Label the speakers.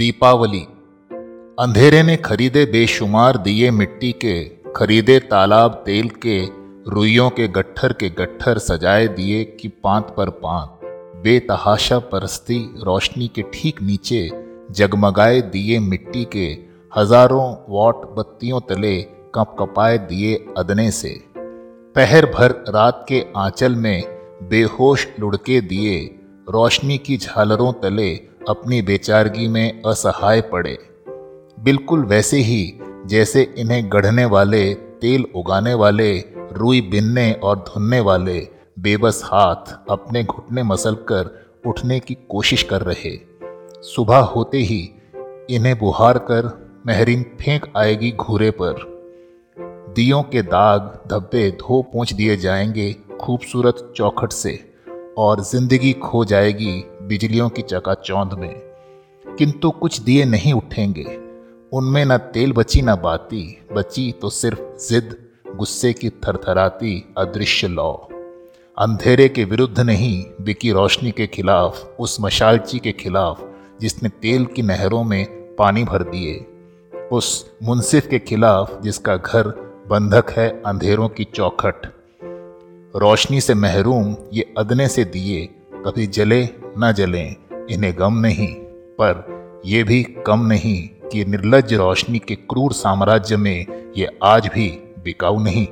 Speaker 1: दीपावली। अंधेरे ने खरीदे बेशुमार दिए मिट्टी के, खरीदे तालाब तेल के, रुइयों के गट्ठर के गट्ठर सजाए दिए कि पांत पर पांत। बेतहाशा परस्ती रोशनी के ठीक नीचे जगमगाए दिए मिट्टी के, हज़ारों वॉट बत्तियों तले कप कपाए दिए अदने से। पहर भर रात के आंचल में बेहोश लुढ़के दिए रोशनी की झालरों तले अपनी बेचारगी में असहाय पड़े। बिल्कुल वैसे ही, जैसे इन्हें गढ़ने वाले, तेल उगाने वाले, रुई बिनने और धुनने वाले, बेबस हाथ अपने घुटने मसल कर उठने की कोशिश कर रहे। सुबह होते ही इन्हें बुहार कर महरीन फेंक आएगी घूरे पर। दियों के दाग धब्बे धो पहुँच दिए जाएँगे खूबसूरत चौखट से और ज़िंदगी खो जाएगी बिजलियों की चकाचौंध में। किंतु कुछ दिए नहीं उठेंगे। उनमें न तेल बची न बाती। बची तो सिर्फ़ जिद, गुस्से की थरथराती अदृश्य लौ। अंधेरे के विरुद्ध नहीं, बिकी रोशनी के खिलाफ, उस मशालची के खिलाफ, जिसने तेल की नहरों में पानी भर दिए। उस मुंसिफ के खिलाफ, जिसका घर बंधक है अंधेरों की चौखट। रोशनी से महरूम, ये अदने से दिए, कभी जले न जलें, इन्हें गम नहीं। पर यह भी कम नहीं कि निर्लज रोशनी के क्रूर साम्राज्य में ये आज भी बिकाऊ नहीं।